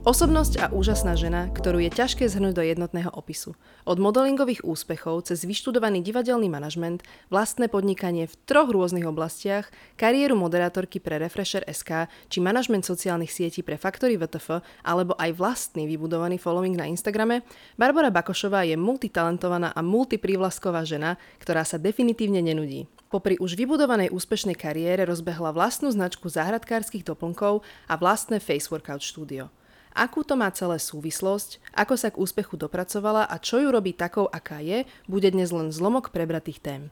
Osobnosť a úžasná žena, ktorú je ťažké zhrnúť do jednotného opisu. Od modelingových úspechov cez vyštudovaný divadelný manažment, vlastné podnikanie v troch rôznych oblastiach, kariéru moderátorky pre Refresher SK či manažment sociálnych sietí pre Factory VTF alebo aj vlastný vybudovaný following na Instagrame, Barbara Bakošová je multitalentovaná a multiprívlasková žena, ktorá sa definitívne nenudí. Popri už vybudovanej úspešnej kariére rozbehla vlastnú značku záhradkárskych doplnkov a vlastné face workout štúdio. Akú to má celé súvislosť, ako sa k úspechu dopracovala a čo ju robí takou, aká je, bude dnes len zlomok prebratých tém.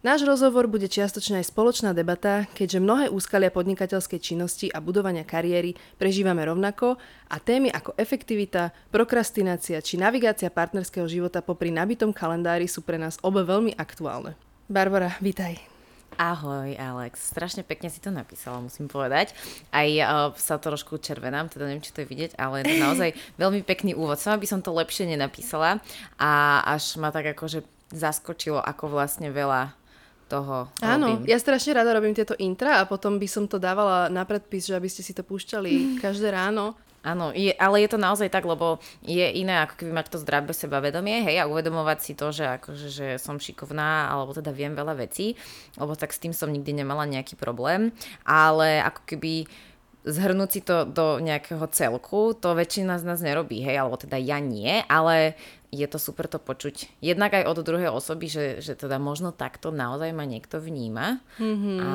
Náš rozhovor bude čiastočne aj spoločná debata, keďže mnohé úskalia podnikateľskej činnosti a budovania kariéry prežívame rovnako a témy ako efektivita, prokrastinácia či navigácia partnerského života popri nabitom kalendári sú pre nás obe veľmi aktuálne. Barbara, vítaj. Ahoj Alex, strašne pekne si to napísala, musím povedať. Aj uh, sa trošku červenám, teda neviem, či to je vidieť, ale je to naozaj veľmi pekný úvod. Sama by som to lepšie nenapísala a až ma tak akože zaskočilo, ako vlastne veľa toho Áno, robím. ja strašne rada robím tieto intra a potom by som to dávala na predpis, že aby ste si to púšťali každé ráno Áno, je, ale je to naozaj tak, lebo je iné ako keby mať to zdravé sebavedomie, hej, a uvedomovať si to, že akože, že som šikovná, alebo teda viem veľa vecí, lebo tak s tým som nikdy nemala nejaký problém, ale ako keby zhrnúť si to do nejakého celku, to väčšina z nás nerobí, hej, alebo teda ja nie, ale je to super to počuť jednak aj od druhej osoby, že, že teda možno takto naozaj ma niekto vníma. Mm-hmm. A,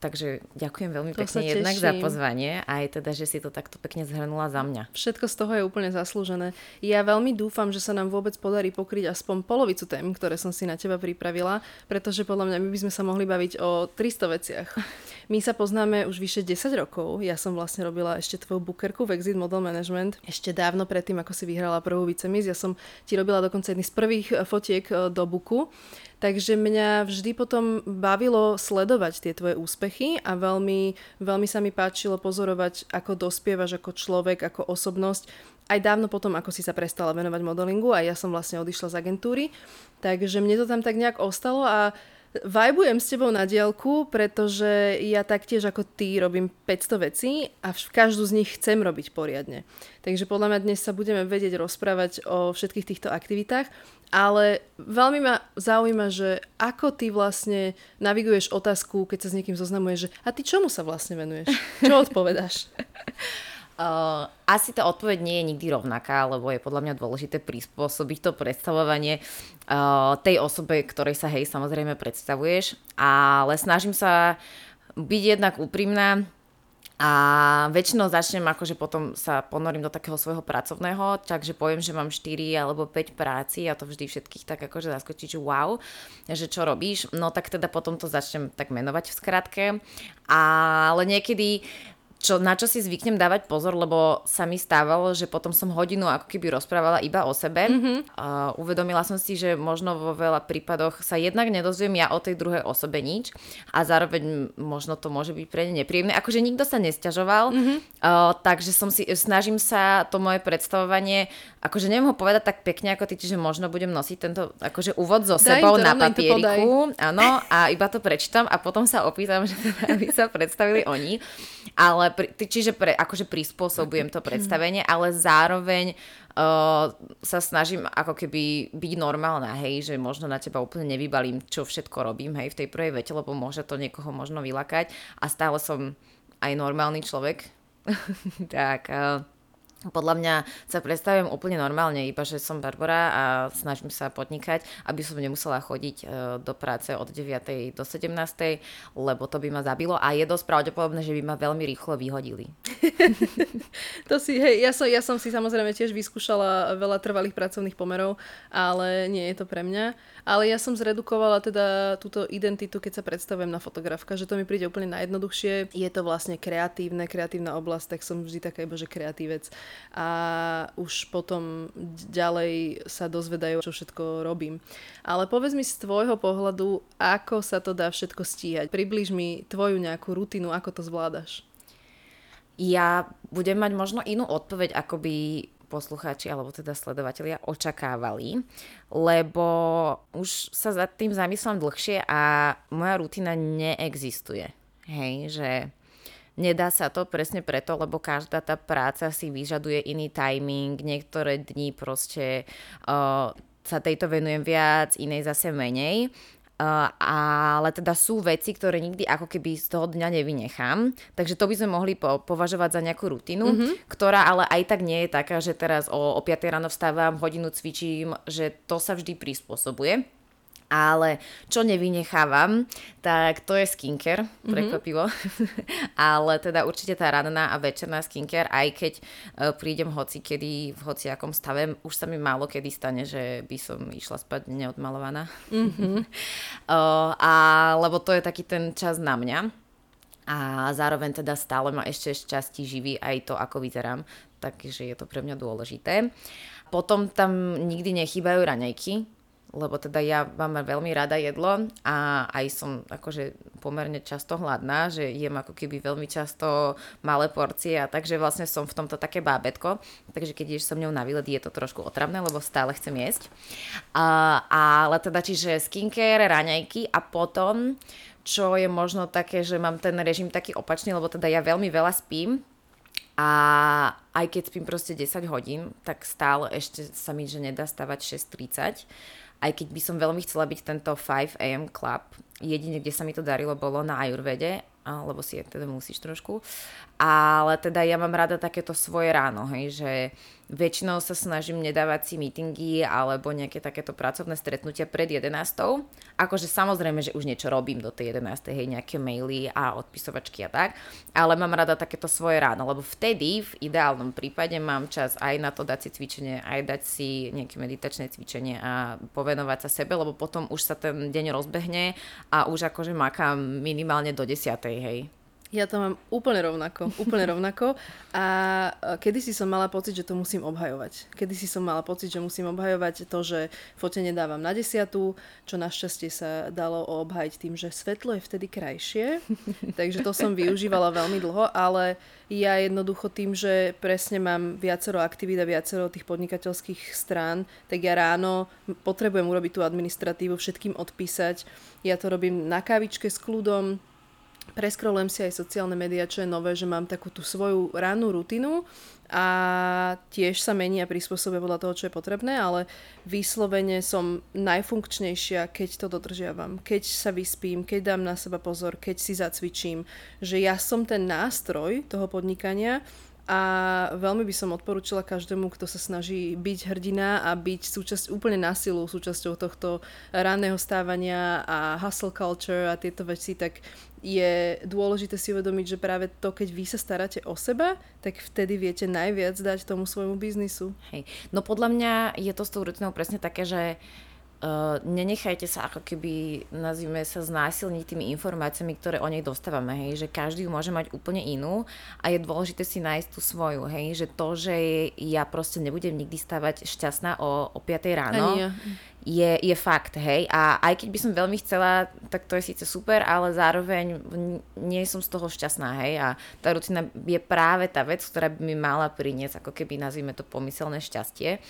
takže ďakujem veľmi to pekne jednak za pozvanie a aj teda, že si to takto pekne zhrnula za mňa. Všetko z toho je úplne zaslúžené. Ja veľmi dúfam, že sa nám vôbec podarí pokryť aspoň polovicu tém, ktoré som si na teba pripravila, pretože podľa mňa my by sme sa mohli baviť o 300 veciach. My sa poznáme už vyše 10 rokov. Ja som vlastne robila ešte tvoju bukerku v Exit Model Management ešte dávno predtým, ako si vyhrala prvú vicemis. Ja som ti robila dokonca jedný z prvých eh, fotiek eh, do buku. Takže mňa vždy potom bavilo sledovať tie tvoje úspechy a veľmi, veľmi sa mi páčilo pozorovať, ako dospievaš ako človek, ako osobnosť. Aj dávno potom, ako si sa prestala venovať modelingu a ja som vlastne odišla z agentúry. Takže mne to tam tak nejak ostalo a Vajbujem s tebou na dielku, pretože ja taktiež ako ty robím 500 vecí a v každú z nich chcem robiť poriadne. Takže podľa mňa dnes sa budeme vedieť rozprávať o všetkých týchto aktivitách, ale veľmi ma zaujíma, že ako ty vlastne naviguješ otázku, keď sa s niekým zoznamuješ, že a ty čomu sa vlastne venuješ? Čo odpovedáš? Uh, asi tá odpoveď nie je nikdy rovnaká, lebo je podľa mňa dôležité prispôsobiť to predstavovanie uh, tej osobe, ktorej sa hej samozrejme predstavuješ, ale snažím sa byť jednak úprimná a väčšinou začnem akože potom sa ponorím do takého svojho pracovného, takže poviem, že mám 4 alebo 5 práci a to vždy všetkých tak akože zaskočí, že wow, že čo robíš, no tak teda potom to začnem tak menovať v skratke, ale niekedy čo, na čo si zvyknem dávať pozor, lebo sa mi stávalo, že potom som hodinu ako keby rozprávala iba o sebe. Mm-hmm. Uh, uvedomila som si, že možno vo veľa prípadoch sa jednak nedozviem ja o tej druhej osobe nič a zároveň možno to môže byť pre ne nepríjemné. Akože nikto sa nesťažoval, mm-hmm. uh, takže som si, snažím sa to moje predstavovanie, akože neviem ho povedať tak pekne ako ty, čiže možno budem nosiť tento akože úvod so Daj sebou na papieriku, áno, a iba to prečítam a potom sa opýtam, že teda, aby sa predstavili oni. Ale pri, čiže pre, akože prispôsobujem to predstavenie, ale zároveň uh, sa snažím ako keby byť normálna, hej, že možno na teba úplne nevybalím, čo všetko robím, hej, v tej prvej vete, lebo môže to niekoho možno vylakať a stále som aj normálny človek. tak uh, podľa mňa sa predstavujem úplne normálne, iba že som Barbara a snažím sa podnikať, aby som nemusela chodiť e, do práce od 9. do 17. lebo to by ma zabilo a je dosť pravdepodobné, že by ma veľmi rýchlo vyhodili. to si, hej, ja som, ja som si samozrejme tiež vyskúšala veľa trvalých pracovných pomerov, ale nie je to pre mňa. Ale ja som zredukovala teda túto identitu, keď sa predstavujem na fotografka, že to mi príde úplne najjednoduchšie. Je to vlastne kreatívne, kreatívna oblasť, tak som vždy taká iba, že kreatívec a už potom ďalej sa dozvedajú, čo všetko robím. Ale povedz mi z tvojho pohľadu, ako sa to dá všetko stíhať. Približ mi tvoju nejakú rutinu, ako to zvládaš. Ja budem mať možno inú odpoveď, ako by poslucháči alebo teda sledovatelia očakávali, lebo už sa za tým zamyslám dlhšie a moja rutina neexistuje. Hej, že nedá sa to presne preto, lebo každá tá práca si vyžaduje iný timing, niektoré dni proste uh, sa tejto venujem viac, inej zase menej. Uh, ale teda sú veci, ktoré nikdy ako keby z toho dňa nevynechám. Takže to by sme mohli po- považovať za nejakú rutinu, mm-hmm. ktorá ale aj tak nie je taká, že teraz o, o 5 ráno vstávam, hodinu cvičím, že to sa vždy prispôsobuje. Ale čo nevynechávam, tak to je skincare, mhm. prekvapivo. Mm-hmm. Ale teda určite tá ranná a večerná skincare, aj keď uh, prídem hoci kedy, v hociakom stave, už sa mi málo kedy stane, že by som išla spať neodmalovaná. Mm-hmm. a, lebo to je taký ten čas na mňa. A zároveň teda stále ma ešte šťastí živí aj to, ako vyzerám. Takže je to pre mňa dôležité. Potom tam nikdy nechýbajú raňajky, lebo teda ja mám veľmi rada jedlo a aj som akože pomerne často hladná, že jem ako keby veľmi často malé porcie a takže vlastne som v tomto také bábetko, takže keď ideš so mňou na výlet, je to trošku otravné, lebo stále chcem jesť. A, ale teda čiže skincare, raňajky a potom čo je možno také, že mám ten režim taký opačný, lebo teda ja veľmi veľa spím, a aj keď spím proste 10 hodín, tak stále ešte sa mi, že nedá stavať 6.30 aj keď by som veľmi chcela byť tento 5 am club, jedine, kde sa mi to darilo, bolo na Ajurvede, lebo si teda musíš trošku. Ale teda ja mám rada takéto svoje ráno, hej, že väčšinou sa snažím nedávať si meetingy alebo nejaké takéto pracovné stretnutia pred 11. Akože samozrejme, že už niečo robím do tej 11. hej, nejaké maily a odpisovačky a tak, ale mám rada takéto svoje ráno, lebo vtedy v ideálnom prípade mám čas aj na to dať si cvičenie, aj dať si nejaké meditačné cvičenie a povenovať sa sebe, lebo potom už sa ten deň rozbehne a už akože makám minimálne do 10. hej. Ja to mám úplne rovnako, úplne rovnako. A kedysi som mala pocit, že to musím obhajovať. Kedysi som mala pocit, že musím obhajovať to, že fotenie dávam na desiatu, čo našťastie sa dalo obhajiť tým, že svetlo je vtedy krajšie. Takže to som využívala veľmi dlho, ale ja jednoducho tým, že presne mám viacero aktivít a viacero tých podnikateľských strán, tak ja ráno potrebujem urobiť tú administratívu, všetkým odpísať. Ja to robím na kávičke s kľudom, preskrolujem si aj sociálne médiá, čo je nové, že mám takú tú svoju rannú rutinu a tiež sa mení a prispôsobuje podľa toho, čo je potrebné, ale vyslovene som najfunkčnejšia, keď to dodržiavam, keď sa vyspím, keď dám na seba pozor, keď si zacvičím, že ja som ten nástroj toho podnikania a veľmi by som odporúčila každému, kto sa snaží byť hrdina a byť súčasť, úplne násilu súčasťou tohto ranného stávania a hustle culture a tieto veci, tak je dôležité si uvedomiť, že práve to, keď vy sa staráte o seba, tak vtedy viete najviac dať tomu svojmu biznisu. Hej. No podľa mňa je to s tou rutinou presne také, že Uh, nenechajte sa ako keby, nazvime sa, znásilniť tými informáciami, ktoré o nej dostávame, hej, že každý ju môže mať úplne inú a je dôležité si nájsť tú svoju, hej, že to, že ja proste nebudem nikdy stavať šťastná o, o 5 ráno, je, je fakt, hej, a aj keď by som veľmi chcela, tak to je síce super, ale zároveň nie som z toho šťastná, hej, a tá rutina je práve tá vec, ktorá by mi mala priniesť, ako keby nazvime to pomyselné šťastie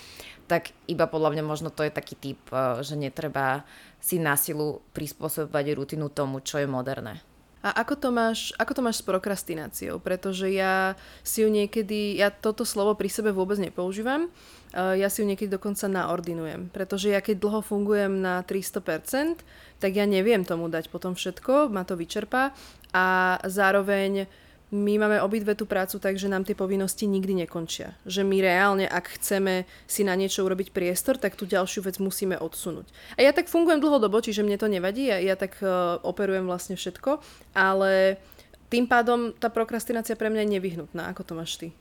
tak iba podľa mňa možno to je taký typ, eh, že netreba si na silu prispôsobovať rutinu tomu, čo je moderné. A ako to, máš, ako to máš s prokrastináciou? Pretože ja si ju niekedy, ja toto slovo pri sebe vôbec nepoužívam, eh, ja si ju niekedy dokonca naordinujem. Pretože ja keď dlho fungujem na 300%, tak ja neviem tomu dať potom všetko, ma to vyčerpá a zároveň my máme obidve tú prácu tak, že nám tie povinnosti nikdy nekončia. Že my reálne, ak chceme si na niečo urobiť priestor, tak tú ďalšiu vec musíme odsunúť. A ja tak fungujem dlhodobo, čiže mne to nevadí, ja, ja tak uh, operujem vlastne všetko, ale tým pádom tá prokrastinácia pre mňa je nevyhnutná. Ako to máš ty?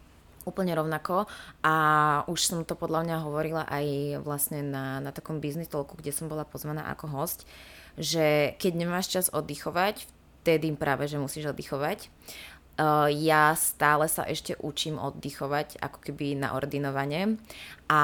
Úplne rovnako a už som to podľa mňa hovorila aj vlastne na, na takom business talku, kde som bola pozvaná ako host, že keď nemáš čas oddychovať, vtedy práve, že musíš oddychovať ja stále sa ešte učím oddychovať ako keby na ordinovanie a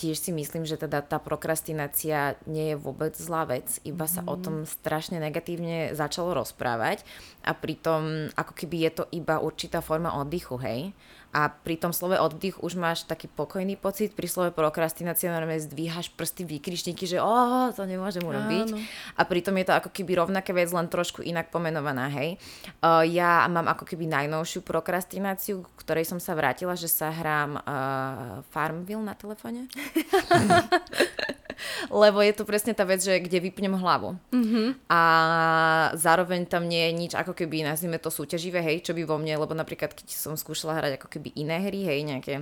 tiež si myslím, že teda tá prokrastinácia nie je vôbec zlá vec, iba mm. sa o mhm. tom strašne negatívne začalo rozprávať a pritom ako keby je to iba určitá forma oddychu, hej a pri tom slove oddych už máš taký pokojný pocit, pri slove prokrastinácia normálne zdvíhaš prsty, výkričníky, že oh, to nemôžem urobiť. Áno. A pritom je to ako keby rovnaké vec, len trošku inak pomenovaná, hej. Uh, ja mám ako keby najnovšiu prokrastináciu, ktorej som sa vrátila, že sa hrám uh, Farmville na telefóne. lebo je to presne tá vec, že kde vypnem hlavu. Mm-hmm. A zároveň tam nie je nič ako keby, nazvime to súťaživé, hej, čo by vo mne, lebo napríklad keď som skúšala hrať ako keby iné hry, hej, nejaké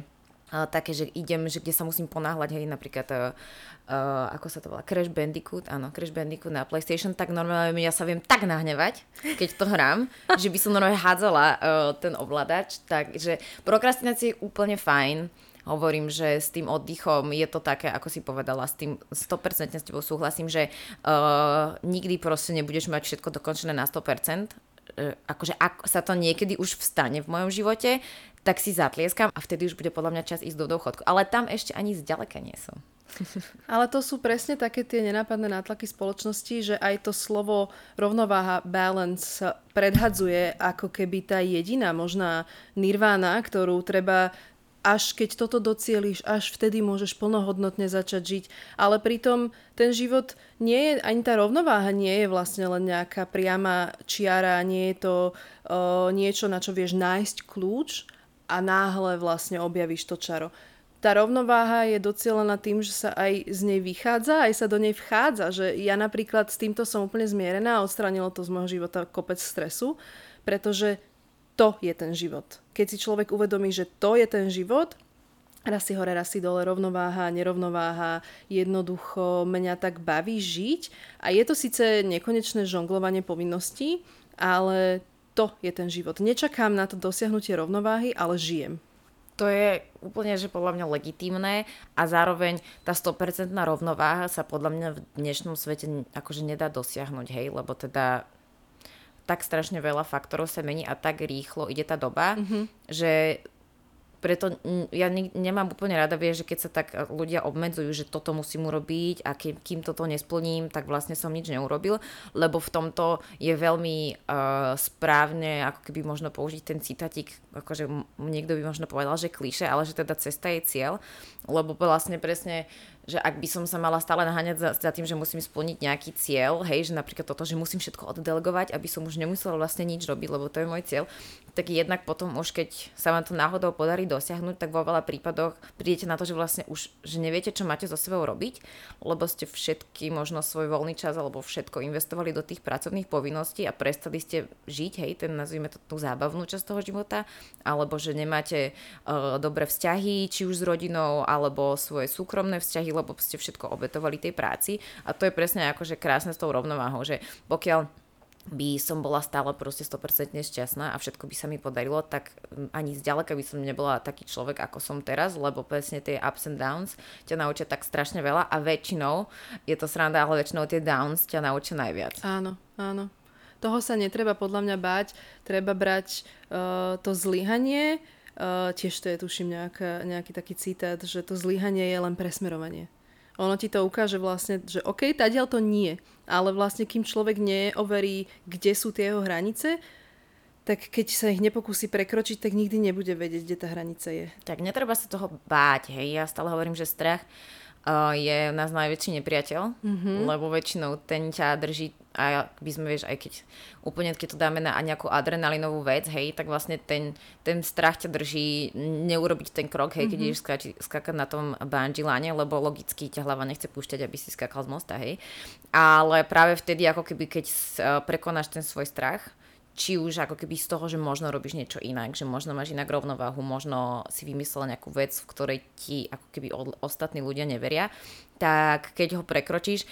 také, že idem, že kde sa musím ponáhľať, hej, napríklad uh, ako sa to volá, Crash Bandicoot, áno, Crash Bandicoot na PlayStation, tak normálne ja sa viem tak nahnevať, keď to hrám, že by som normálne hádzala uh, ten ovládač, takže prokrastinácia je úplne fajn, hovorím, že s tým oddychom je to také, ako si povedala, s tým 100% s tebou súhlasím, že uh, nikdy proste nebudeš mať všetko dokončené na 100%. Uh, e, akože ak sa to niekedy už vstane v mojom živote, tak si zatlieskam a vtedy už bude podľa mňa čas ísť do dôchodku. Ale tam ešte ani zďaleka nie som. Ale to sú presne také tie nenápadné nátlaky spoločnosti, že aj to slovo rovnováha, balance predhadzuje ako keby tá jediná možná nirvána, ktorú treba až keď toto docieliš, až vtedy môžeš plnohodnotne začať žiť. Ale pritom ten život nie je, ani tá rovnováha nie je vlastne len nejaká priama čiara, nie je to uh, niečo, na čo vieš nájsť kľúč a náhle vlastne objavíš to čaro. Tá rovnováha je docielená tým, že sa aj z nej vychádza, aj sa do nej vchádza. Že ja napríklad s týmto som úplne zmierená a odstranilo to z môjho života kopec stresu, pretože to je ten život. Keď si človek uvedomí, že to je ten život, raz si hore, raz si dole, rovnováha, nerovnováha, jednoducho mňa tak baví žiť. A je to síce nekonečné žonglovanie povinností, ale to je ten život. Nečakám na to dosiahnutie rovnováhy, ale žijem. To je úplne, že podľa mňa legitímne a zároveň tá 100% rovnováha sa podľa mňa v dnešnom svete akože nedá dosiahnuť, hej, lebo teda tak strašne veľa faktorov sa mení a tak rýchlo ide tá doba, mm-hmm. že preto ja nemám úplne rada, vieš, že keď sa tak ľudia obmedzujú, že toto musím urobiť a kým, kým toto nesplním, tak vlastne som nič neurobil, lebo v tomto je veľmi uh, správne, ako keby možno použiť ten citatik, akože niekto by možno povedal, že kliše, ale že teda cesta je cieľ, lebo vlastne presne že ak by som sa mala stále naháňať za, za tým, že musím splniť nejaký cieľ, hej, že napríklad toto, že musím všetko oddelegovať, aby som už nemusela vlastne nič robiť, lebo to je môj cieľ, tak jednak potom už keď sa vám to náhodou podarí dosiahnuť, tak vo veľa prípadoch prídete na to, že vlastne už že neviete, čo máte so sebou robiť, lebo ste všetky možno svoj voľný čas alebo všetko investovali do tých pracovných povinností a prestali ste žiť, hej, ten nazvime to tú zábavnú časť toho života, alebo že nemáte uh, dobré vzťahy, či už s rodinou, alebo svoje súkromné vzťahy, lebo ste všetko obetovali tej práci. A to je presne akože krásne s tou rovnováhou, že pokiaľ by som bola stále proste 100% šťastná a všetko by sa mi podarilo, tak mm, ani zďaleka by som nebola taký človek, ako som teraz, lebo presne tie ups and downs ťa naučia tak strašne veľa a väčšinou, je to sranda, ale väčšinou tie downs ťa naučia najviac. Áno, áno. Toho sa netreba podľa mňa báť, treba brať uh, to zlyhanie, uh, tiež to je tuším nejaká, nejaký taký citát, že to zlyhanie je len presmerovanie ono ti to ukáže vlastne, že OK, tadiaľ to nie. Ale vlastne kým človek neoverí, kde sú tie jeho hranice, tak keď sa ich nepokúsi prekročiť, tak nikdy nebude vedieť, kde tá hranica je. Tak netreba sa toho báť, hej. Ja stále hovorím, že strach je nás najväčší nepriateľ, mm-hmm. lebo väčšinou ten ťa drží a by sme, vieš, aj keď úplne keď to dáme na nejakú adrenalinovú vec, hej, tak vlastne ten, ten strach ťa drží neurobiť ten krok, hej, keď mm-hmm. ideš skáči, skákať na tom bungee line, lebo logicky ťa hlava nechce púšťať, aby si skákal z mosta, hej. Ale práve vtedy, ako keby, keď prekonáš ten svoj strach, či už ako keby z toho, že možno robíš niečo inak, že možno máš inak rovnováhu, možno si vymyslel nejakú vec, v ktorej ti ako keby ostatní ľudia neveria, tak keď ho prekročíš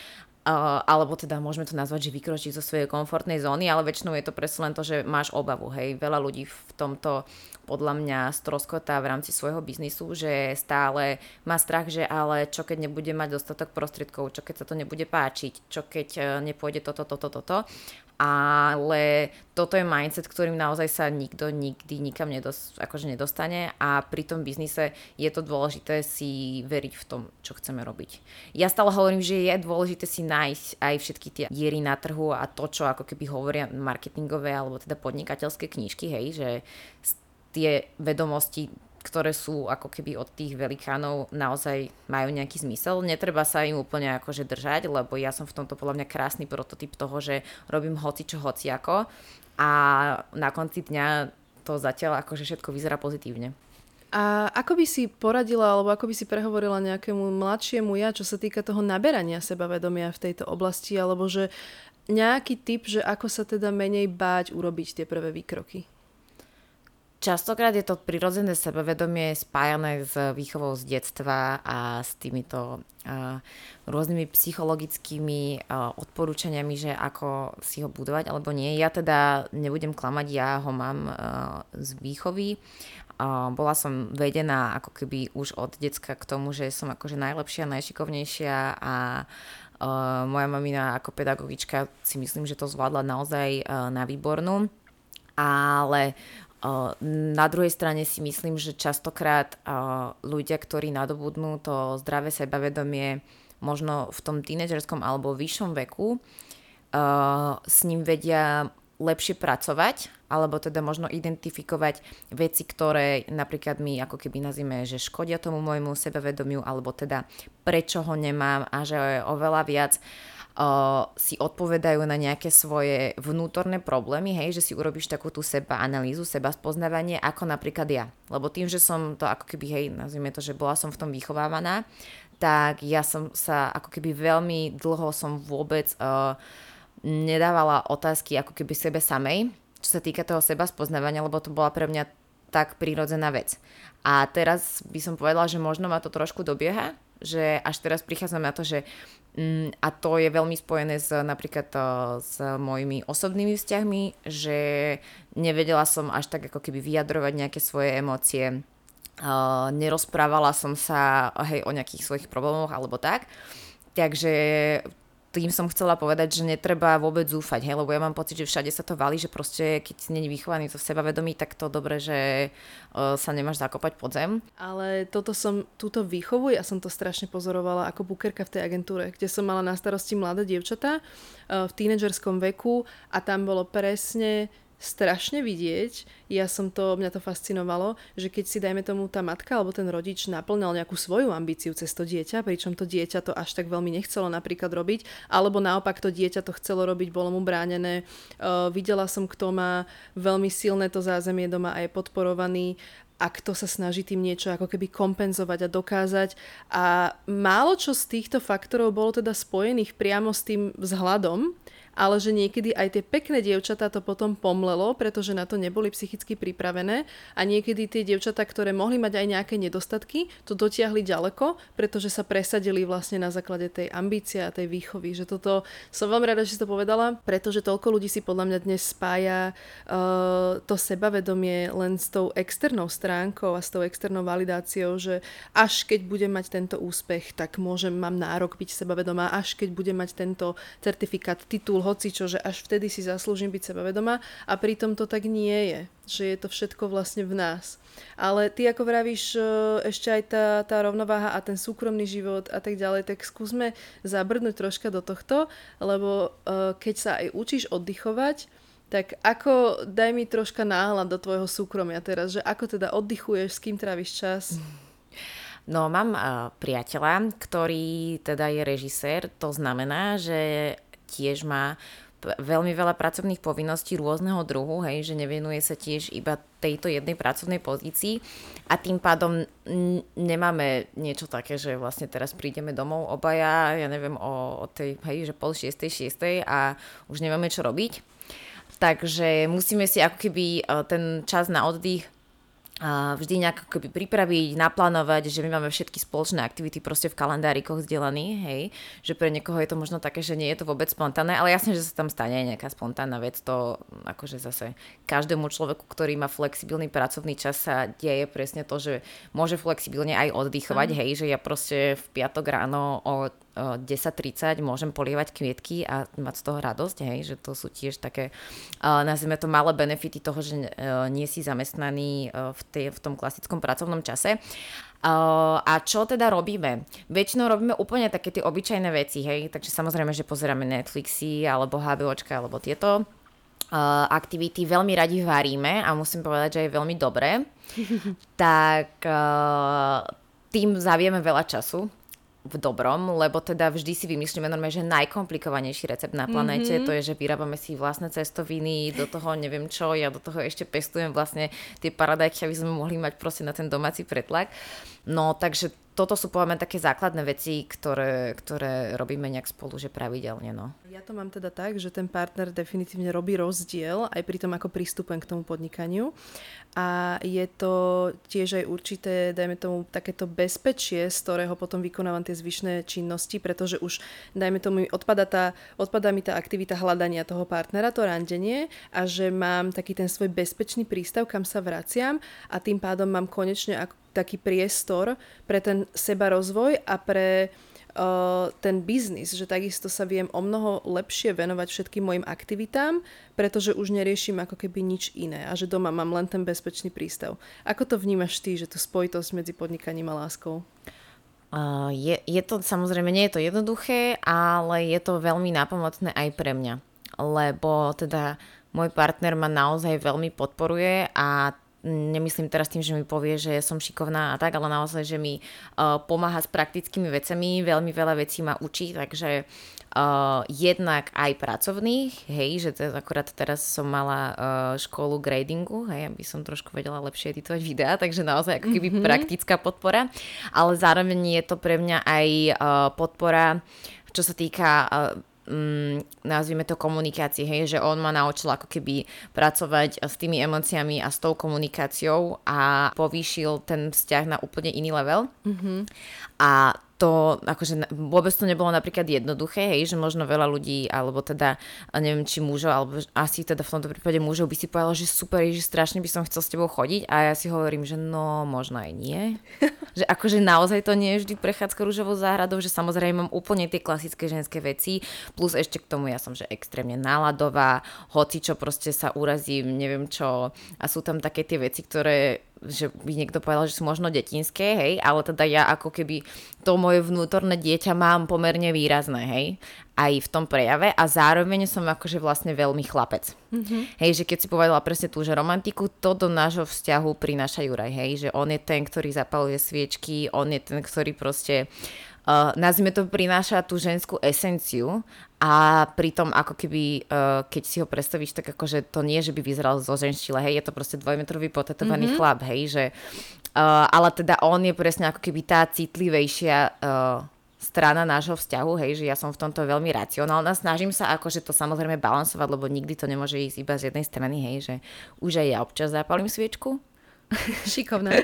Uh, alebo teda môžeme to nazvať, že vykročíš zo svojej komfortnej zóny, ale väčšinou je to presne len to, že máš obavu. Hej, veľa ľudí v tomto podľa mňa stroskotá v rámci svojho biznisu, že stále má strach, že ale čo keď nebude mať dostatok prostriedkov, čo keď sa to nebude páčiť, čo keď uh, nepôjde toto, toto, toto. Ale toto je mindset, ktorým naozaj sa nikto nikdy nikam nedos, akože nedostane a pri tom biznise je to dôležité si veriť v tom, čo chceme robiť. Ja stále hovorím, že je dôležité si nájsť aj všetky tie diery na trhu a to, čo ako keby hovoria marketingové alebo teda podnikateľské knižky, hej, že tie vedomosti ktoré sú ako keby od tých velikánov naozaj majú nejaký zmysel. Netreba sa im úplne akože držať, lebo ja som v tomto podľa mňa krásny prototyp toho, že robím hoci čo hoci ako a na konci dňa to zatiaľ akože všetko vyzerá pozitívne. A ako by si poradila, alebo ako by si prehovorila nejakému mladšiemu ja, čo sa týka toho naberania sebavedomia v tejto oblasti, alebo že nejaký tip, že ako sa teda menej báť urobiť tie prvé výkroky? Častokrát je to prirodzené sebavedomie spájané s výchovou z detstva a s týmito uh, rôznymi psychologickými uh, odporúčaniami, že ako si ho budovať alebo nie. Ja teda nebudem klamať, ja ho mám uh, z výchovy. Bola som vedená ako keby už od decka k tomu, že som akože najlepšia, najšikovnejšia a moja mamina ako pedagogička si myslím, že to zvládla naozaj na výbornú ale na druhej strane si myslím, že častokrát ľudia, ktorí nadobudnú to zdravé sebavedomie možno v tom tínedžerskom alebo vyššom veku, s ním vedia lepšie pracovať, alebo teda možno identifikovať veci, ktoré napríklad my ako keby nazvime, že škodia tomu môjmu sebavedomiu, alebo teda prečo ho nemám a že oveľa viac uh, uh, si odpovedajú na nejaké svoje vnútorné problémy, hej, že si urobíš takú tú seba analýzu, seba spoznávanie, ako napríklad ja. Lebo tým, že som to ako keby, hej, nazvime to, že bola som v tom vychovávaná, tak ja som sa ako keby veľmi dlho som vôbec uh, nedávala otázky ako keby sebe samej, čo sa týka toho seba spoznávania, lebo to bola pre mňa tak prírodzená vec. A teraz by som povedala, že možno ma to trošku dobieha, že až teraz prichádzam na to, že Mm, a to je veľmi spojené s napríklad eh, s mojimi osobnými vzťahmi, že nevedela som až tak ako keby vyjadrovať nejaké svoje emócie, uh, nerozprávala som sa hej, o nejakých svojich problémoch alebo tak. Takže tým som chcela povedať, že netreba vôbec zúfať, hej, lebo ja mám pocit, že všade sa to valí, že proste keď není vychovaný to sebavedomí, tak to dobre, že uh, sa nemáš zakopať pod zem. Ale toto som, túto výchovu, ja som to strašne pozorovala ako bukerka v tej agentúre, kde som mala na starosti mladé dievčatá uh, v tínedžerskom veku a tam bolo presne strašne vidieť, ja som to, mňa to fascinovalo, že keď si dajme tomu tá matka alebo ten rodič naplňal nejakú svoju ambíciu cez to dieťa, pričom to dieťa to až tak veľmi nechcelo napríklad robiť, alebo naopak to dieťa to chcelo robiť, bolo mu bránené. Uh, videla som, kto má veľmi silné to zázemie doma a je podporovaný a kto sa snaží tým niečo ako keby kompenzovať a dokázať. A málo čo z týchto faktorov bolo teda spojených priamo s tým vzhľadom, ale že niekedy aj tie pekné dievčatá to potom pomlelo, pretože na to neboli psychicky pripravené a niekedy tie dievčatá, ktoré mohli mať aj nejaké nedostatky, to dotiahli ďaleko, pretože sa presadili vlastne na základe tej ambície a tej výchovy. Že toto som veľmi rada, že si to povedala, pretože toľko ľudí si podľa mňa dnes spája uh, to sebavedomie len s tou externou stránkou a s tou externou validáciou, že až keď budem mať tento úspech, tak môžem, mám nárok byť sebavedomá, až keď budem mať tento certifikát, titul, hocičo, že až vtedy si zaslúžim byť sebavedomá a pritom to tak nie je, že je to všetko vlastne v nás. Ale ty ako vravíš, e, ešte aj tá, tá rovnováha a ten súkromný život a tak ďalej, tak skúsme zabrnúť troška do tohto, lebo e, keď sa aj učíš oddychovať, tak ako, daj mi troška náhľad do tvojho súkromia teraz, že ako teda oddychuješ, s kým tráviš čas? No, mám uh, priateľa, ktorý teda je režisér, to znamená, že tiež má veľmi veľa pracovných povinností rôzneho druhu, hej, že nevenuje sa tiež iba tejto jednej pracovnej pozícii a tým pádom nemáme niečo také, že vlastne teraz prídeme domov obaja, ja neviem, o, o tej, hej, že pol šiestej, šiestej a už nemáme čo robiť. Takže musíme si ako keby e, ten čas na oddych vždy nejak akoby pripraviť, naplánovať, že my máme všetky spoločné aktivity proste v kalendárikoch vzdelaní, hej, že pre niekoho je to možno také, že nie je to vôbec spontánne, ale jasne, že sa tam stane nejaká spontánna vec, to akože zase každému človeku, ktorý má flexibilný pracovný čas sa deje presne to, že môže flexibilne aj oddychovať, hej, že ja proste v piatok ráno o 10-30 môžem polievať kvietky a mať z toho radosť, hej, že to sú tiež také, nazvime to malé benefity toho, že uh, nie si zamestnaný uh, v, tej, v tom klasickom pracovnom čase. Uh, a čo teda robíme? Väčšinou robíme úplne také tie obyčajné veci, hej, takže samozrejme, že pozeráme Netflixy alebo HBOčka alebo tieto aktivity veľmi radi varíme a musím povedať, že je veľmi dobré. tak tým zavieme veľa času v dobrom, lebo teda vždy si vymyslíme normálne, že najkomplikovanejší recept na planete, mm-hmm. to je, že vyrábame si vlastné cestoviny, do toho neviem čo, ja do toho ešte pestujem vlastne tie paradajky, aby sme mohli mať proste na ten domáci pretlak. No takže toto sú povedzme také základné veci, ktoré, ktoré robíme nejak spolu, že pravidelne. No. Ja to mám teda tak, že ten partner definitívne robí rozdiel aj pri tom, ako prístupem k tomu podnikaniu. A je to tiež aj určité, dajme tomu, takéto bezpečie, z ktorého potom vykonávam tie zvyšné činnosti, pretože už, dajme tomu, odpada, tá, odpada mi tá aktivita hľadania toho partnera, to randenie a že mám taký ten svoj bezpečný prístav, kam sa vraciam a tým pádom mám konečne ako taký priestor pre ten seba rozvoj a pre uh, ten biznis, že takisto sa viem o mnoho lepšie venovať všetkým mojim aktivitám, pretože už neriešim ako keby nič iné a že doma mám len ten bezpečný prístav. Ako to vnímaš ty, že tú spojitosť medzi podnikaním a láskou? Uh, je, je to samozrejme, nie je to jednoduché, ale je to veľmi nápomocné aj pre mňa. Lebo teda môj partner ma naozaj veľmi podporuje a nemyslím teraz tým, že mi povie, že som šikovná a tak, ale naozaj, že mi uh, pomáha s praktickými vecami, veľmi veľa vecí ma učí, takže uh, jednak aj pracovných, hej, že to akorát teraz som mala uh, školu gradingu, hej, aby som trošku vedela lepšie editovať videá, takže naozaj ako keby mm-hmm. praktická podpora, ale zároveň je to pre mňa aj uh, podpora, čo sa týka uh, mm, nazvime to komunikácie, hej, že on ma naučil ako keby pracovať s tými emóciami a s tou komunikáciou a povýšil ten vzťah na úplne iný level. Mm-hmm. A to akože vôbec to nebolo napríklad jednoduché, hej, že možno veľa ľudí, alebo teda neviem, či mužov, alebo asi teda v tomto prípade mužov by si povedal, že super, že strašne by som chcel s tebou chodiť a ja si hovorím, že no, možno aj nie. že akože naozaj to nie je vždy prechádzka rúžovou záhradou, že samozrejme mám úplne tie klasické ženské veci, plus ešte k tomu ja som, že extrémne náladová, hoci čo proste sa urazím, neviem čo a sú tam také tie veci, ktoré že by niekto povedal, že sú možno detinské, hej, ale teda ja ako keby to moje vnútorné dieťa mám pomerne výrazné, hej, aj v tom prejave a zároveň som akože vlastne veľmi chlapec. Mm-hmm. Hej, že keď si povedala presne tú, že romantiku, to do nášho vzťahu prináša Juraj, hej, že on je ten, ktorý zapaluje sviečky, on je ten, ktorý proste uh, nazvime to, prináša tú ženskú esenciu a pritom ako keby, uh, keď si ho predstavíš, tak akože to nie, že by vyzeral zo ženštile, hej, je to proste dvojmetrový potetovaný mm-hmm. chlap, hej, že uh, ale teda on je presne ako keby tá citlivejšia uh, strana nášho vzťahu, hej, že ja som v tomto veľmi racionálna. Snažím sa akože to samozrejme balansovať, lebo nikdy to nemôže ísť iba z jednej strany, hej, že už aj ja občas zapalím sviečku, Šikovné.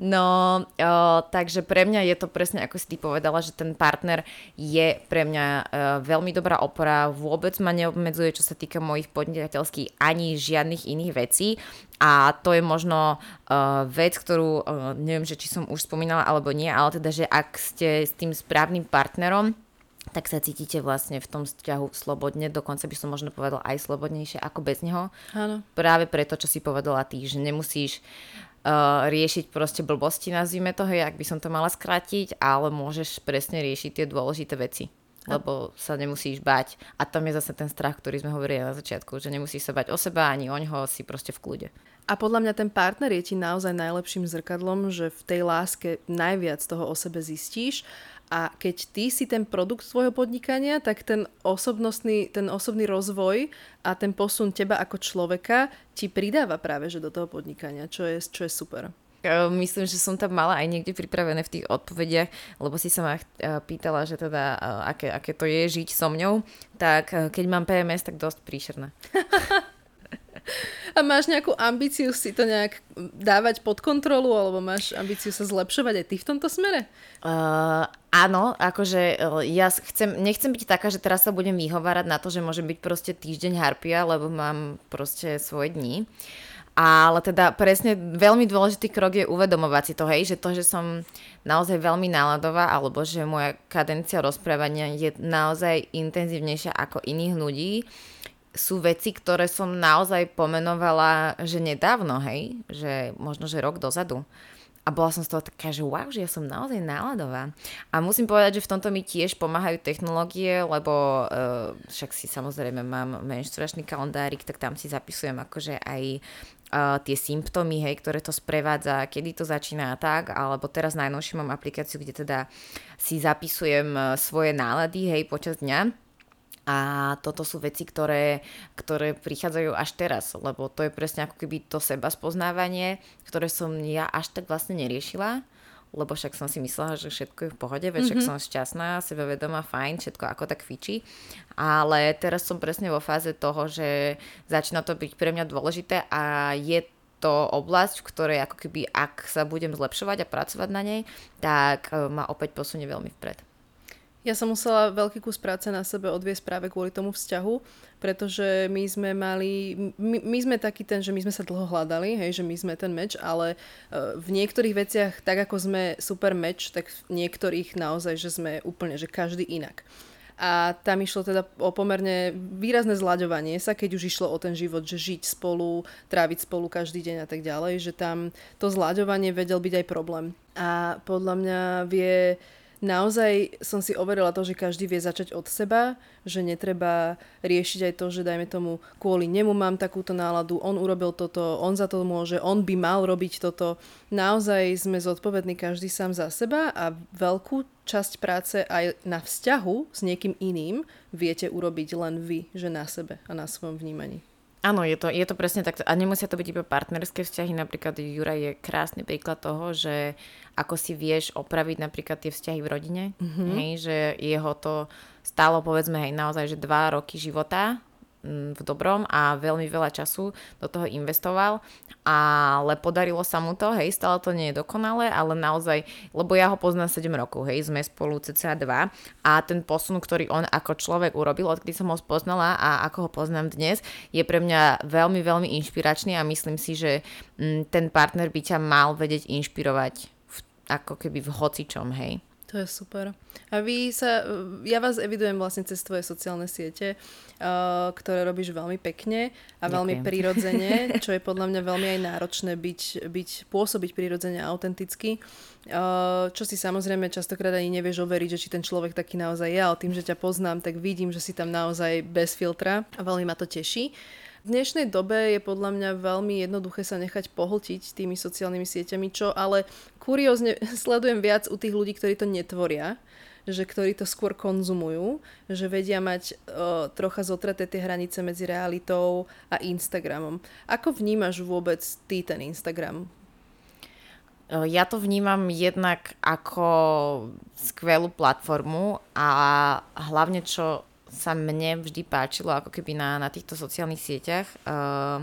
No, o, takže pre mňa je to presne, ako si ty povedala, že ten partner je pre mňa o, veľmi dobrá opora, vôbec ma neobmedzuje, čo sa týka mojich podnikateľských ani žiadnych iných vecí a to je možno o, vec, ktorú o, neviem, že či som už spomínala alebo nie, ale teda, že ak ste s tým správnym partnerom, tak sa cítite vlastne v tom vzťahu slobodne, dokonca by som možno povedala aj slobodnejšie ako bez neho. Áno. Práve preto, čo si povedala ty, že nemusíš uh, riešiť proste blbosti, nazvime to, hej, ak by som to mala skrátiť, ale môžeš presne riešiť tie dôležité veci lebo sa nemusíš bať. A tam je zase ten strach, ktorý sme hovorili na začiatku, že nemusíš sa bať o seba, ani o ňoho, si proste v kľude. A podľa mňa ten partner je ti naozaj najlepším zrkadlom, že v tej láske najviac toho o sebe zistíš a keď ty si ten produkt svojho podnikania, tak ten osobnostný, ten osobný rozvoj a ten posun teba ako človeka ti pridáva práve že do toho podnikania, čo je, čo je super. Myslím, že som tam mala aj niekde pripravené v tých odpovediach, lebo si sa ma pýtala, že teda aké, aké to je žiť so mňou, tak keď mám PMS, tak dosť príšerné. A máš nejakú ambíciu si to nejak dávať pod kontrolu, alebo máš ambíciu sa zlepšovať aj ty v tomto smere? Uh, áno, akože ja chcem, nechcem byť taká, že teraz sa budem vyhovárať na to, že môže byť proste týždeň harpia, lebo mám proste svoje dni. Ale teda presne veľmi dôležitý krok je uvedomovať si to, hej, že to, že som naozaj veľmi náladová, alebo že moja kadencia rozprávania je naozaj intenzívnejšia ako iných ľudí, sú veci, ktoré som naozaj pomenovala, že nedávno, hej, že možno, že rok dozadu. A bola som z toho taká, že wow, že ja som naozaj náladová. A musím povedať, že v tomto mi tiež pomáhajú technológie, lebo uh, však si samozrejme mám menštruačný kalendárik, tak tam si zapisujem akože aj uh, tie symptómy, hej, ktoré to sprevádza, kedy to začína a tak, alebo teraz najnovšie mám aplikáciu, kde teda si zapisujem uh, svoje nálady, hej, počas dňa a toto sú veci, ktoré, ktoré prichádzajú až teraz, lebo to je presne ako keby to seba spoznávanie, ktoré som ja až tak vlastne neriešila, lebo však som si myslela, že všetko je v pohode, veď však mm-hmm. som šťastná, sebavedomá, fajn, všetko ako tak fičí. Ale teraz som presne vo fáze toho, že začína to byť pre mňa dôležité a je to oblasť, v ktorej ako keby, ak sa budem zlepšovať a pracovať na nej, tak e, ma opäť posunie veľmi vpred. Ja som musela veľký kus práce na sebe odviesť práve kvôli tomu vzťahu, pretože my sme mali, my, my sme taký ten, že my sme sa dlho hľadali, hej, že my sme ten meč, ale e, v niektorých veciach, tak ako sme super meč, tak v niektorých naozaj, že sme úplne, že každý inak. A tam išlo teda o pomerne výrazné zlaďovanie sa, keď už išlo o ten život, že žiť spolu, tráviť spolu každý deň a tak ďalej, že tam to zlaďovanie vedel byť aj problém. A podľa mňa vie naozaj som si overila to, že každý vie začať od seba, že netreba riešiť aj to, že dajme tomu kvôli nemu mám takúto náladu, on urobil toto, on za to môže, on by mal robiť toto. Naozaj sme zodpovední každý sám za seba a veľkú časť práce aj na vzťahu s niekým iným viete urobiť len vy, že na sebe a na svojom vnímaní. Áno, je to, je to presne tak. A nemusia to byť iba partnerské vzťahy. Napríklad Jura je krásny príklad toho, že ako si vieš opraviť napríklad tie vzťahy v rodine. Mm-hmm. Hej, že jeho to stálo povedzme hej, naozaj, že dva roky života v dobrom a veľmi veľa času do toho investoval, ale podarilo sa mu to, hej, stále to nie je dokonalé, ale naozaj, lebo ja ho poznám 7 rokov, hej, sme spolu cca 2 a ten posun, ktorý on ako človek urobil, odkedy som ho spoznala a ako ho poznám dnes, je pre mňa veľmi, veľmi inšpiračný a myslím si, že ten partner by ťa mal vedieť inšpirovať v, ako keby v hocičom, hej. To je super. A vy sa, ja vás evidujem vlastne cez tvoje sociálne siete, uh, ktoré robíš veľmi pekne a Ďakujem. veľmi prirodzene, čo je podľa mňa veľmi aj náročné byť, byť pôsobiť prirodzene a autenticky. Uh, čo si samozrejme častokrát ani nevieš overiť, že či ten človek taký naozaj je, ale tým, že ťa poznám, tak vidím, že si tam naozaj bez filtra a veľmi ma to teší. V dnešnej dobe je podľa mňa veľmi jednoduché sa nechať pohltiť tými sociálnymi sieťami, čo ale kuriózne sledujem viac u tých ľudí, ktorí to netvoria, že ktorí to skôr konzumujú, že vedia mať uh, trocha zotreté tie hranice medzi realitou a Instagramom. Ako vnímaš vôbec ty ten Instagram? Ja to vnímam jednak ako skvelú platformu a hlavne čo sa mne vždy páčilo ako keby na, na týchto sociálnych sieťach, uh,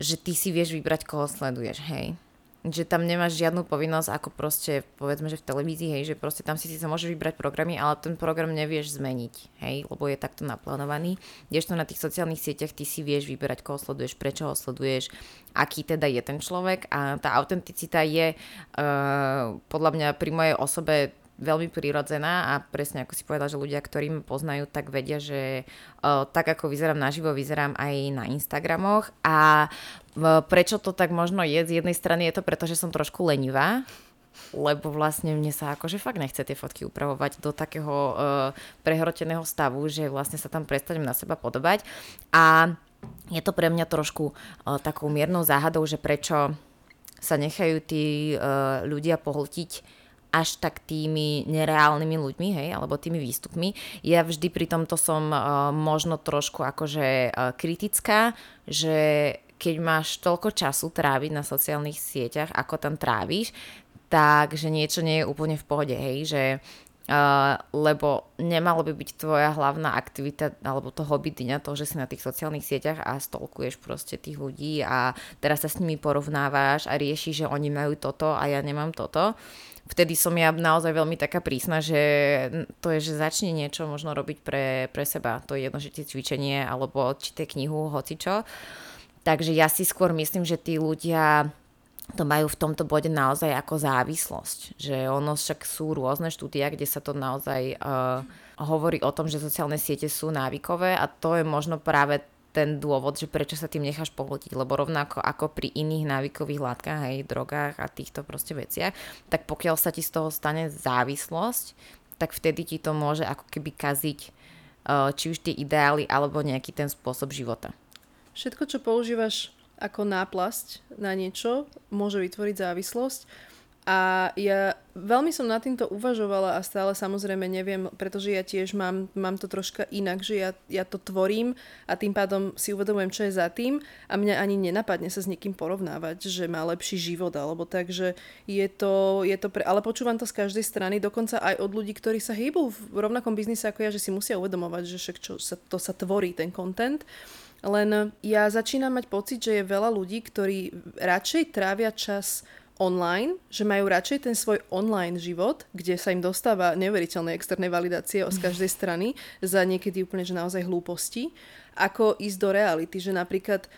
že ty si vieš vybrať, koho sleduješ, hej. Že tam nemáš žiadnu povinnosť, ako proste, povedzme, že v televízii, hej, že proste tam si si sa môžeš vybrať programy, ale ten program nevieš zmeniť, hej, lebo je takto naplánovaný. Kdežto na tých sociálnych sieťach ty si vieš vyberať, koho sleduješ, prečo ho sleduješ, aký teda je ten človek a tá autenticita je uh, podľa mňa pri mojej osobe veľmi prirodzená a presne ako si povedal, že ľudia, ktorí ma poznajú, tak vedia, že uh, tak ako vyzerám naživo, vyzerám aj na Instagramoch. A uh, prečo to tak možno je, z jednej strany je to preto, že som trošku lenivá, lebo vlastne mne sa akože fakt nechce tie fotky upravovať do takého uh, prehroteného stavu, že vlastne sa tam prestanem na seba podobať. A je to pre mňa trošku uh, takou miernou záhadou, že prečo sa nechajú tí uh, ľudia pohltiť až tak tými nereálnymi ľuďmi, hej, alebo tými výstupmi. Ja vždy pri tomto som uh, možno trošku akože uh, kritická, že keď máš toľko času tráviť na sociálnych sieťach, ako tam tráviš, tak že niečo nie je úplne v pohode, hej, že Uh, lebo nemalo by byť tvoja hlavná aktivita alebo to hobby dňa to, že si na tých sociálnych sieťach a stolkuješ proste tých ľudí a teraz sa s nimi porovnávaš a riešiš, že oni majú toto a ja nemám toto. Uh, vtedy som ja naozaj veľmi taká prísna, že to je, že začne niečo možno robiť pre, pre seba. To je jedno, že cvičenie alebo číte knihu, hoci čo. Takže ja si skôr myslím, že tí ľudia to majú v tomto bode naozaj ako závislosť. Že ono však sú rôzne štúdia, kde sa to naozaj uh, hovorí o tom, že sociálne siete sú návykové a to je možno práve ten dôvod, že prečo sa tým necháš pohltiť, lebo rovnako ako pri iných návykových látkach, aj drogách a týchto proste veciach, tak pokiaľ sa ti z toho stane závislosť, tak vtedy ti to môže ako keby kaziť uh, či už tie ideály alebo nejaký ten spôsob života. Všetko, čo používaš ako náplasť na niečo, môže vytvoriť závislosť. A ja veľmi som nad týmto uvažovala a stále samozrejme neviem, pretože ja tiež mám, mám to troška inak, že ja, ja to tvorím a tým pádom si uvedomujem, čo je za tým a mňa ani nenapadne sa s niekým porovnávať, že má lepší život alebo tak, že je to, je to pre... Ale počúvam to z každej strany, dokonca aj od ľudí, ktorí sa hýbu v rovnakom biznise ako ja, že si musia uvedomovať, že však čo sa, to sa tvorí, ten content. Len ja začínam mať pocit, že je veľa ľudí, ktorí radšej trávia čas online, že majú radšej ten svoj online život, kde sa im dostáva neuveriteľné externej validácie z každej strany za niekedy úplne že naozaj hlúposti, ako ísť do reality, že napríklad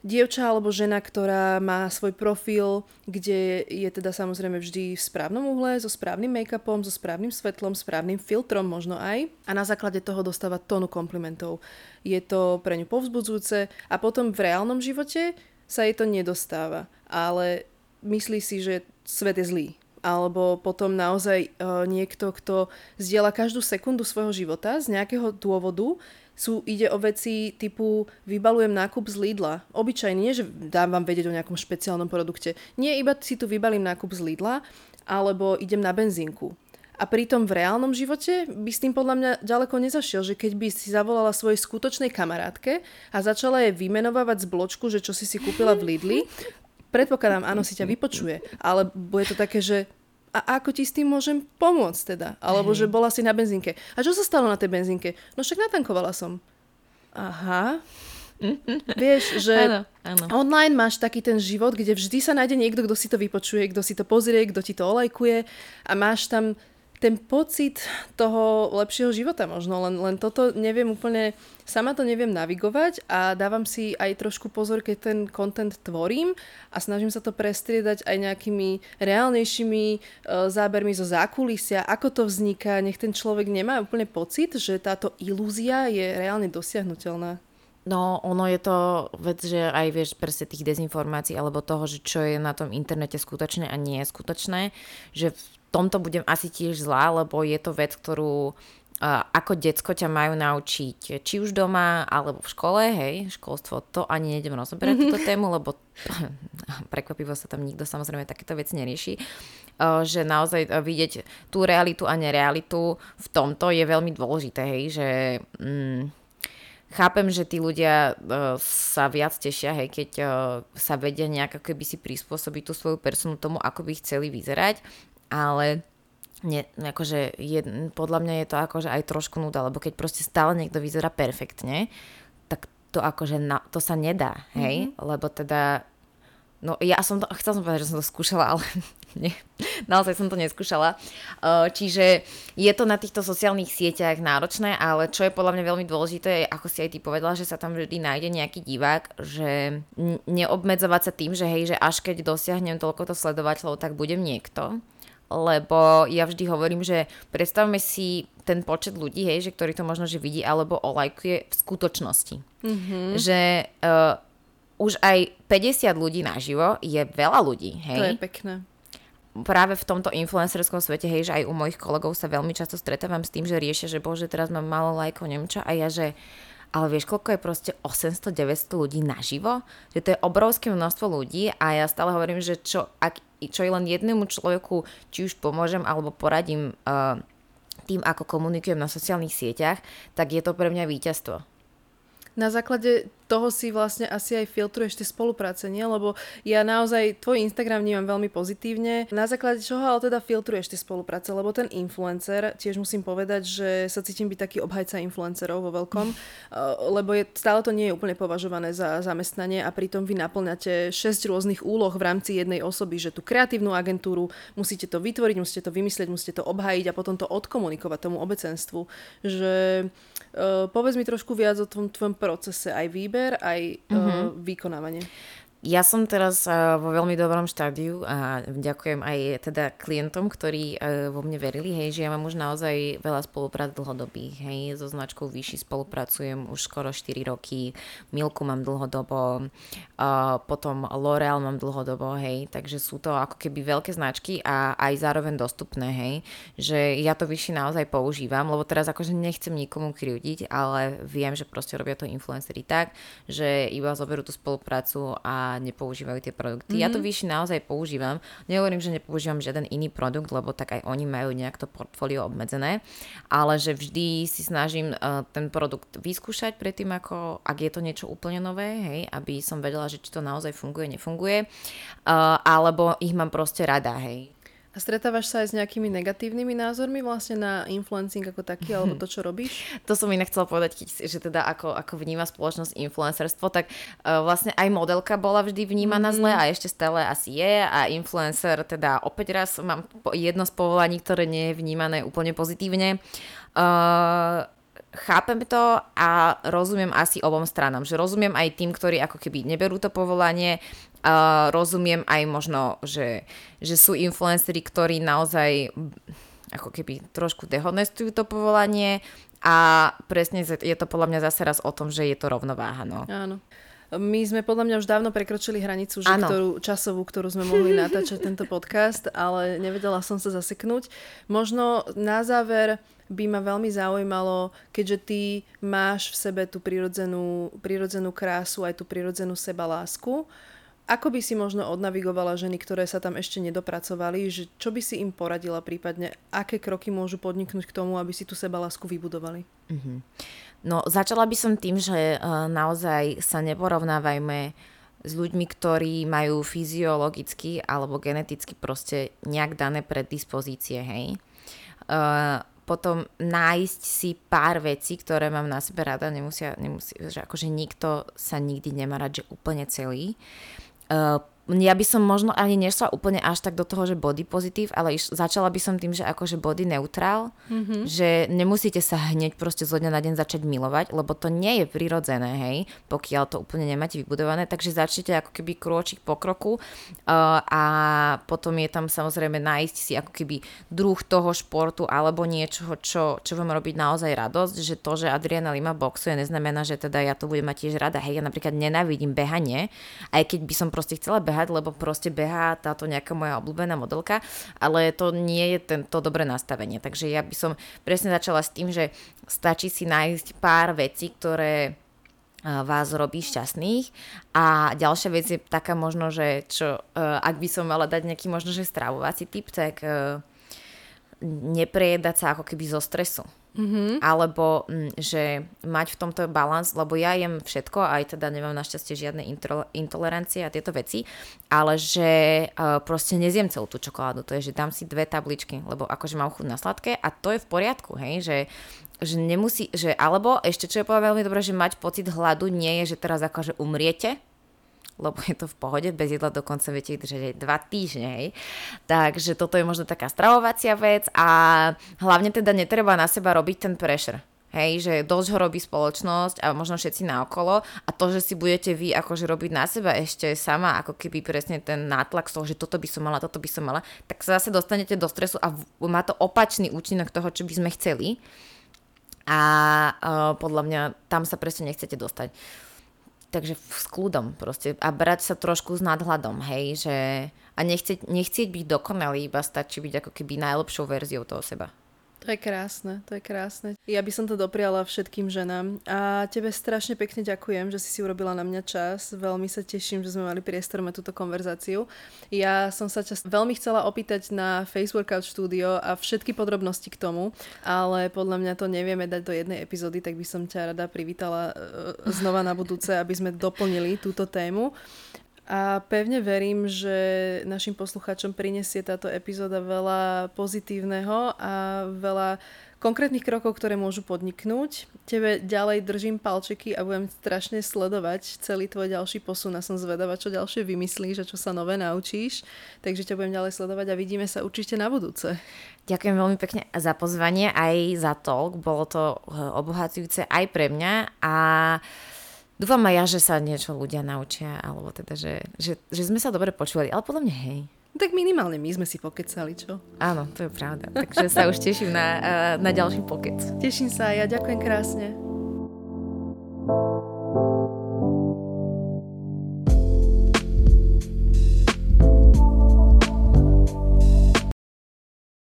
dievča alebo žena, ktorá má svoj profil, kde je teda samozrejme vždy v správnom uhle, so správnym make-upom, so správnym svetlom, správnym filtrom možno aj a na základe toho dostáva tónu komplimentov. Je to pre ňu povzbudzujúce a potom v reálnom živote sa jej to nedostáva, ale myslí si, že svet je zlý alebo potom naozaj uh, niekto, kto zdieľa každú sekundu svojho života z nejakého dôvodu, sú, ide o veci typu vybalujem nákup z Lidla. Obyčajne, nie že dám vám vedieť o nejakom špeciálnom produkte. Nie iba si tu vybalím nákup z Lidla, alebo idem na benzínku. A pritom v reálnom živote by s tým podľa mňa ďaleko nezašiel, že keď by si zavolala svojej skutočnej kamarátke a začala jej vymenovávať z bločku, že čo si si kúpila v Lidli, predpokladám, áno, si ťa vypočuje, ale bude to také, že a ako ti s tým môžem pomôcť teda? Alebo že bola si na benzínke. A čo sa stalo na tej benzínke? No však natankovala som. Aha. Vieš, že ano, ano. online máš taký ten život, kde vždy sa nájde niekto, kto si to vypočuje, kto si to pozrie, kto ti to olajkuje a máš tam ten pocit toho lepšieho života možno, len, len toto neviem úplne, sama to neviem navigovať a dávam si aj trošku pozor, keď ten content tvorím a snažím sa to prestriedať aj nejakými reálnejšími e, zábermi zo zákulisia, ako to vzniká, nech ten človek nemá úplne pocit, že táto ilúzia je reálne dosiahnutelná. No, ono je to vec, že aj vieš presne tých dezinformácií alebo toho, že čo je na tom internete skutočné a nie je skutočné, že tomto budem asi tiež zlá, lebo je to vec, ktorú ako decko ťa majú naučiť, či už doma, alebo v škole, hej, školstvo, to ani nejdem rozoberať mm-hmm. túto tému, lebo prekvapivo sa tam nikto samozrejme takéto veci nerieši, uh, že naozaj uh, vidieť tú realitu a nerealitu v tomto je veľmi dôležité, hej, že... Mm, chápem, že tí ľudia uh, sa viac tešia, hej, keď uh, sa vedia nejak keby si prispôsobiť tú svoju personu tomu, ako by chceli vyzerať, ale nie, akože je, podľa mňa je to akože aj trošku nuda, lebo keď proste stále niekto vyzerá perfektne, tak to akože na, to sa nedá, hej, mm-hmm. lebo teda No ja som to, chcela som povedať, že som to skúšala, ale nie, naozaj som to neskúšala. Čiže je to na týchto sociálnych sieťach náročné, ale čo je podľa mňa veľmi dôležité, ako si aj ty povedala, že sa tam vždy nájde nejaký divák, že neobmedzovať sa tým, že hej, že až keď dosiahnem toľko to sledovateľov, tak budem niekto lebo ja vždy hovorím, že predstavme si ten počet ľudí, hej, že ktorý to možno že vidí alebo olajkuje v skutočnosti. Mm-hmm. Že uh, už aj 50 ľudí naživo je veľa ľudí, hej. To je pekné. Práve v tomto influencerskom svete, hej, že aj u mojich kolegov sa veľmi často stretávam s tým, že riešia, že bože, teraz mám málo lajkov, nemča a ja, že ale vieš, koľko je proste 800-900 ľudí naživo? Že to je obrovské množstvo ľudí a ja stále hovorím, že čo, ak čo je len jednému človeku, či už pomôžem alebo poradím uh, tým, ako komunikujem na sociálnych sieťach, tak je to pre mňa víťazstvo. Na základe toho si vlastne asi aj filtruješ tie spolupráce, nie? Lebo ja naozaj tvoj Instagram vnímam veľmi pozitívne. Na základe čoho ale teda filtruješ tie spolupráce? Lebo ten influencer, tiež musím povedať, že sa cítim byť taký obhajca influencerov vo veľkom, eh, lebo je, stále to nie je úplne považované za zamestnanie a pritom vy naplňate 6 rôznych úloh v rámci jednej osoby, že tú kreatívnu agentúru musíte to vytvoriť, musíte to vymyslieť, musíte to obhajiť a potom to odkomunikovať tomu obecenstvu. Že uh, povedz mi trošku viac o tom tvojom procese aj výber výber, aj mm-hmm. uh, vykonávanie. Ja som teraz uh, vo veľmi dobrom štádiu a ďakujem aj teda klientom, ktorí uh, vo mne verili, hej, že ja mám už naozaj veľa spoluprác dlhodobých, hej, so značkou Výši spolupracujem už skoro 4 roky, Milku mám dlhodobo, uh, potom L'Oreal mám dlhodobo, hej, takže sú to ako keby veľké značky a aj zároveň dostupné, hej, že ja to Výši naozaj používam, lebo teraz akože nechcem nikomu kriudiť, ale viem, že proste robia to influencery tak, že iba zoberú tú spoluprácu a nepoužívajú tie produkty. Mm-hmm. Ja to mhm. vyššie naozaj používam. Nehovorím, že nepoužívam žiaden iný produkt, lebo tak aj oni majú nejak to portfólio obmedzené, ale že vždy si snažím uh, ten produkt vyskúšať predtým, ako ak je to niečo úplne nové, hej, aby som vedela, že či to naozaj funguje, nefunguje, uh, alebo ich mám proste rada, hej. A stretávaš sa aj s nejakými negatívnymi názormi vlastne na influencing ako taký, alebo to, čo robíš? To som inak chcela povedať, že teda ako, ako vníma spoločnosť influencerstvo, tak uh, vlastne aj modelka bola vždy vnímaná mm. zle a ešte stále asi je a influencer teda opäť raz mám jedno z povolaní, ktoré nie je vnímané úplne pozitívne. Uh, chápem to a rozumiem asi obom stranám. Že rozumiem aj tým, ktorí ako keby neberú to povolanie Uh, rozumiem aj možno, že, že sú influenceri, ktorí naozaj ako keby trošku dehonestujú to povolanie a presne je to podľa mňa zase raz o tom, že je to rovnováha. No. Áno. My sme podľa mňa už dávno prekročili hranicu, že ktorú, časovú, ktorú sme mohli natáčať tento podcast, ale nevedela som sa zaseknúť. Možno na záver by ma veľmi zaujímalo, keďže ty máš v sebe tú prirodzenú, prirodzenú krásu, aj tú prirodzenú sebalásku, ako by si možno odnavigovala ženy, ktoré sa tam ešte nedopracovali, že čo by si im poradila prípadne, aké kroky môžu podniknúť k tomu, aby si tú sebalásku vybudovali? Mm-hmm. No začala by som tým, že uh, naozaj sa neporovnávajme s ľuďmi, ktorí majú fyziologicky alebo geneticky proste nejak dané predispozície, hej. Uh, potom nájsť si pár vecí, ktoré mám na sebe rada, nemusia, nemusia že akože nikto sa nikdy nemá rád, že úplne celý. Uh, Uh, ja by som možno ani nešla úplne až tak do toho, že body pozitív, ale iš, začala by som tým, že akože body neutral, mm-hmm. že nemusíte sa hneď proste zo dňa na deň začať milovať, lebo to nie je prirodzené, hej, pokiaľ to úplne nemáte vybudované, takže začnete ako keby krôčik po kroku uh, a potom je tam samozrejme nájsť si ako keby druh toho športu alebo niečoho, čo, čo vám robiť naozaj radosť, že to, že Adriana Lima boxuje, neznamená, že teda ja to budem mať tiež rada, hej, ja napríklad nenávidím behanie, aj keď by som proste chcela behať, behať, lebo proste behá táto nejaká moja obľúbená modelka, ale to nie je tento dobré nastavenie. Takže ja by som presne začala s tým, že stačí si nájsť pár vecí, ktoré vás robí šťastných. A ďalšia vec je taká možno, že čo, ak by som mala dať nejaký možno, že stravovací typ, tak neprejedať sa ako keby zo stresu. Mm-hmm. Alebo mm, že mať v tomto balans, lebo ja jem všetko, aj teda nemám našťastie žiadne intolerancie a tieto veci, ale že uh, proste nezjem celú tú čokoládu, to je, že dám si dve tabličky, lebo akože mám chuť na sladké a to je v poriadku, hej, že že nemusí, že alebo ešte čo je povedať veľmi dobré, že mať pocit hladu nie je, že teraz akože umriete, lebo je to v pohode, bez jedla dokonca viete držať aj dva týždne. Takže toto je možno taká stravovacia vec a hlavne teda netreba na seba robiť ten pressure. Hej, že dosť ho robí spoločnosť a možno všetci naokolo a to, že si budete vy akože robiť na seba ešte sama, ako keby presne ten nátlak z toho, že toto by som mala, toto by som mala, tak sa zase dostanete do stresu a má to opačný účinok toho, čo by sme chceli a uh, podľa mňa tam sa presne nechcete dostať takže s kľudom proste a brať sa trošku s nadhľadom, hej, že a nechcieť, nechcieť byť dokonalý, iba stačí byť ako keby najlepšou verziou toho seba. To je krásne, to je krásne. Ja by som to dopriala všetkým ženám. A tebe strašne pekne ďakujem, že si si urobila na mňa čas. Veľmi sa teším, že sme mali priestor na túto konverzáciu. Ja som sa čas veľmi chcela opýtať na Face Workout Studio a všetky podrobnosti k tomu, ale podľa mňa to nevieme dať do jednej epizódy, tak by som ťa rada privítala e, znova na budúce, aby sme doplnili túto tému. A pevne verím, že našim poslucháčom prinesie táto epizóda veľa pozitívneho a veľa konkrétnych krokov, ktoré môžu podniknúť. Tebe ďalej držím palčeky a budem strašne sledovať celý tvoj ďalší posun a som zvedavá, čo ďalšie vymyslíš a čo sa nové naučíš. Takže ťa budem ďalej sledovať a vidíme sa určite na budúce. Ďakujem veľmi pekne za pozvanie aj za talk. Bolo to eh, obohacujúce aj pre mňa a Dúfam aj ja, že sa niečo ľudia naučia, alebo teda, že, že, že sme sa dobre počúvali, ale podľa mňa hej. Tak minimálne my sme si pokecali, čo? Áno, to je pravda. Takže sa už teším na, eh, na ďalší pokec. Teším sa aj ja, ďakujem krásne. thank you